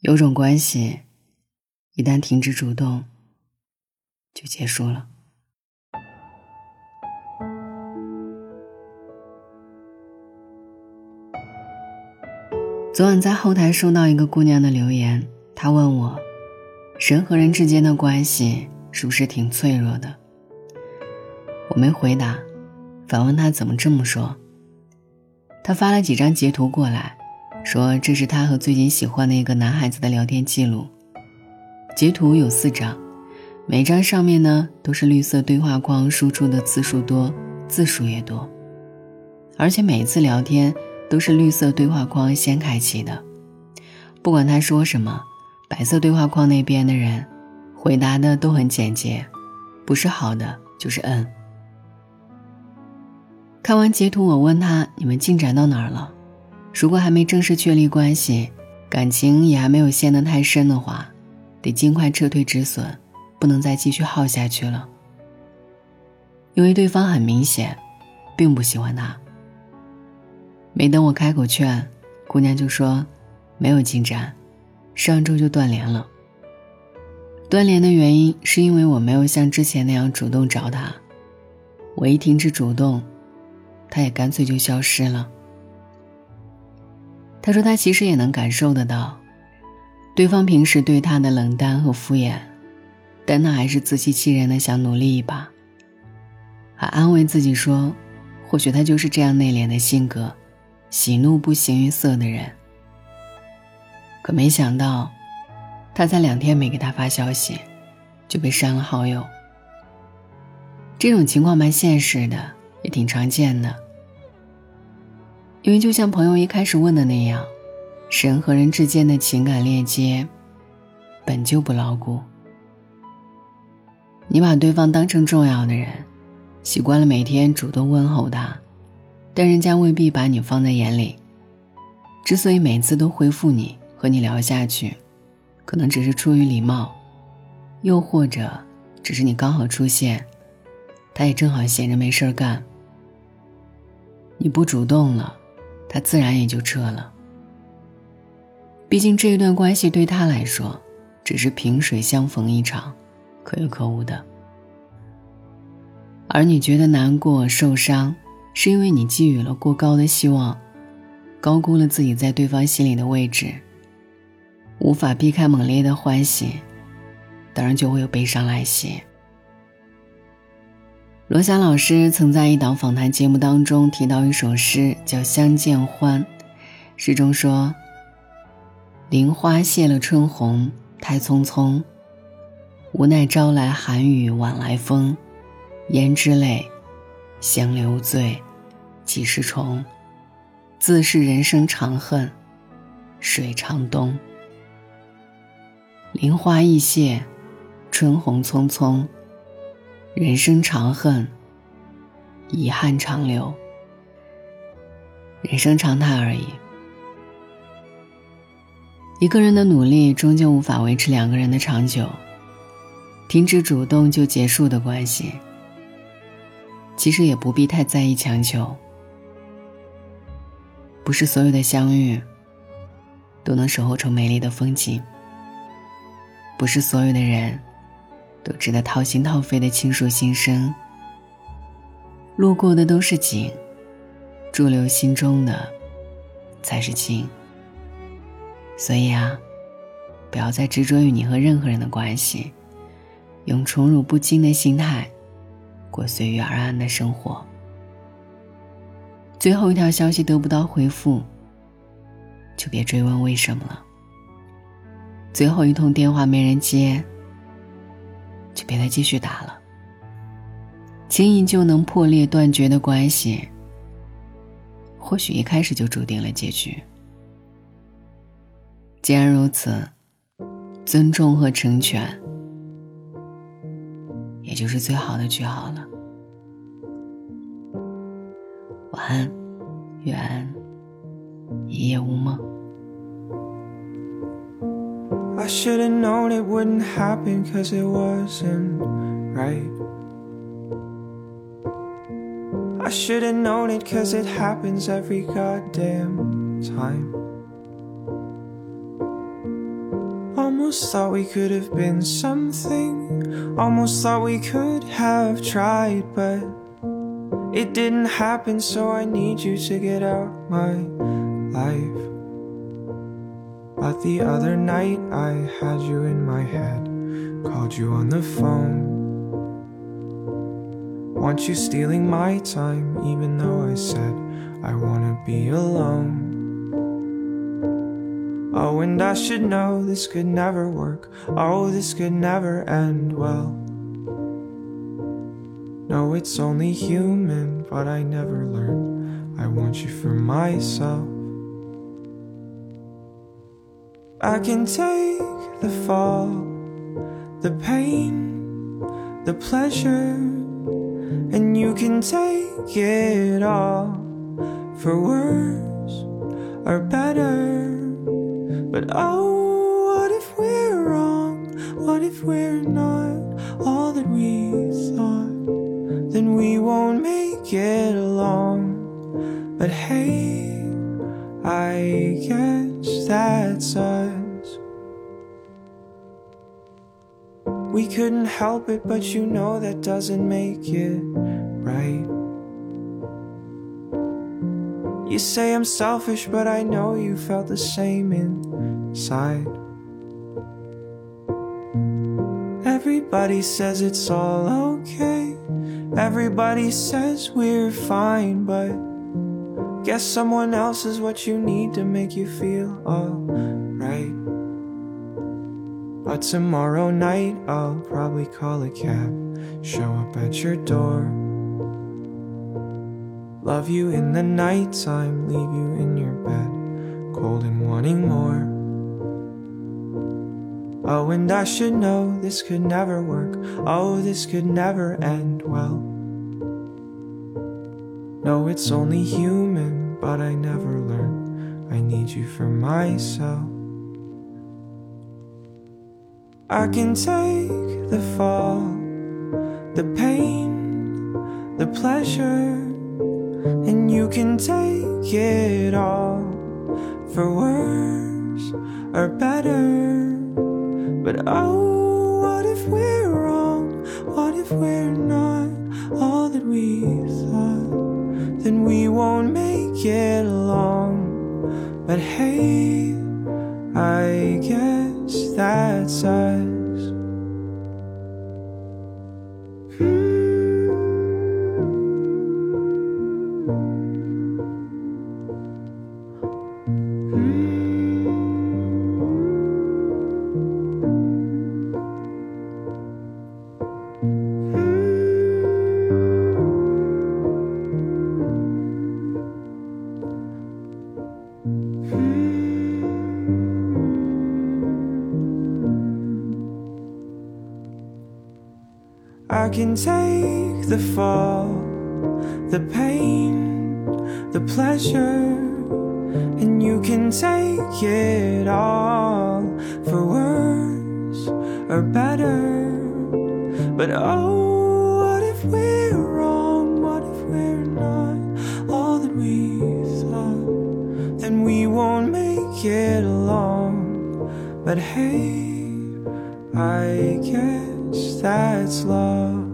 有种关系，一旦停止主动，就结束了。昨晚在后台收到一个姑娘的留言，她问我：人和人之间的关系是不是挺脆弱的？我没回答，反问她怎么这么说。她发了几张截图过来，说这是她和最近喜欢的一个男孩子的聊天记录。截图有四张，每张上面呢都是绿色对话框输出的字数多，字数也多，而且每次聊天。都是绿色对话框先开启的，不管他说什么，白色对话框那边的人回答的都很简洁，不是好的就是嗯。看完截图，我问他：“你们进展到哪儿了？如果还没正式确立关系，感情也还没有陷得太深的话，得尽快撤退止损，不能再继续耗下去了。因为对方很明显，并不喜欢他。”没等我开口劝，姑娘就说：“没有进展，上周就断联了。断联的原因是因为我没有像之前那样主动找他，我一停止主动，他也干脆就消失了。”他说他其实也能感受得到，对方平时对他的冷淡和敷衍，但他还是自欺欺人的想努力一把，还安慰自己说：“或许他就是这样内敛的性格。”喜怒不形于色的人，可没想到，他才两天没给他发消息，就被删了好友。这种情况蛮现实的，也挺常见的。因为就像朋友一开始问的那样，人和人之间的情感链接本就不牢固。你把对方当成重要的人，习惯了每天主动问候他。但人家未必把你放在眼里。之所以每次都回复你和你聊下去，可能只是出于礼貌，又或者只是你刚好出现，他也正好闲着没事儿干。你不主动了，他自然也就撤了。毕竟这一段关系对他来说，只是萍水相逢一场，可有可无的。而你觉得难过、受伤。是因为你寄予了过高的希望，高估了自己在对方心里的位置，无法避开猛烈的欢喜，当然就会有悲伤来袭。罗翔老师曾在一档访谈节目当中提到一首诗，叫《相见欢》，诗中说：“林花谢了春红，太匆匆，无奈朝来寒雨晚来风，胭脂泪。”香留醉，几时重？自是人生长恨水长东。林花易谢，春红匆匆。人生长恨，遗憾长留。人生常态而已。一个人的努力终究无法维持两个人的长久。停止主动就结束的关系。其实也不必太在意强求，不是所有的相遇都能守候成美丽的风景，不是所有的人都值得掏心掏肺的倾诉心声。路过的都是景，驻留心中的才是情。所以啊，不要再执着于你和任何人的关系，用宠辱不惊的心态。过随遇而安的生活。最后一条消息得不到回复，就别追问为什么了。最后一通电话没人接，就别再继续打了。轻易就能破裂断绝的关系，或许一开始就注定了结局。既然如此，尊重和成全。也就是最好的句号了。晚安，愿一夜无梦。I should have known it wouldn't happen cause it wasn't right. I should have known it cause it happens every goddamn time. Almost thought we could have been something. Almost thought we could have tried, but it didn't happen, so I need you to get out my life. But the other night I had you in my head, called you on the phone. Want you stealing my time, even though I said I wanna be alone. Oh, and I should know this could never work. Oh, this could never end well. No, it's only human, but I never learned. I want you for myself. I can take the fall, the pain, the pleasure, and you can take it all for worse or better. But oh, what if we're wrong? What if we're not all that we thought? Then we won't make it along. But hey, I guess that's us. We couldn't help it, but you know that doesn't make it right. You say I'm selfish, but I know you felt the same inside. Everybody says it's all okay. Everybody says we're fine, but guess someone else is what you need to make you feel alright. But tomorrow night I'll probably call a cab, show up at your door. Love you in the nighttime, leave you in your bed, cold and wanting more. Oh, and I should know this could never work. Oh, this could never end well. No, it's only human, but I never learned. I need you for myself. I can take the fall, the pain, the pleasure, and you can take it all for worse or better. But oh, what if we're wrong? What if we're not all that we thought? Then we won't make it along. But hey, I guess that's us. Can take the fall, the pain, the pleasure, and you can take it all for worse or better. But oh, what if we're wrong? What if we're not all that we thought? Then we won't make it along. But hey, I guess that's love.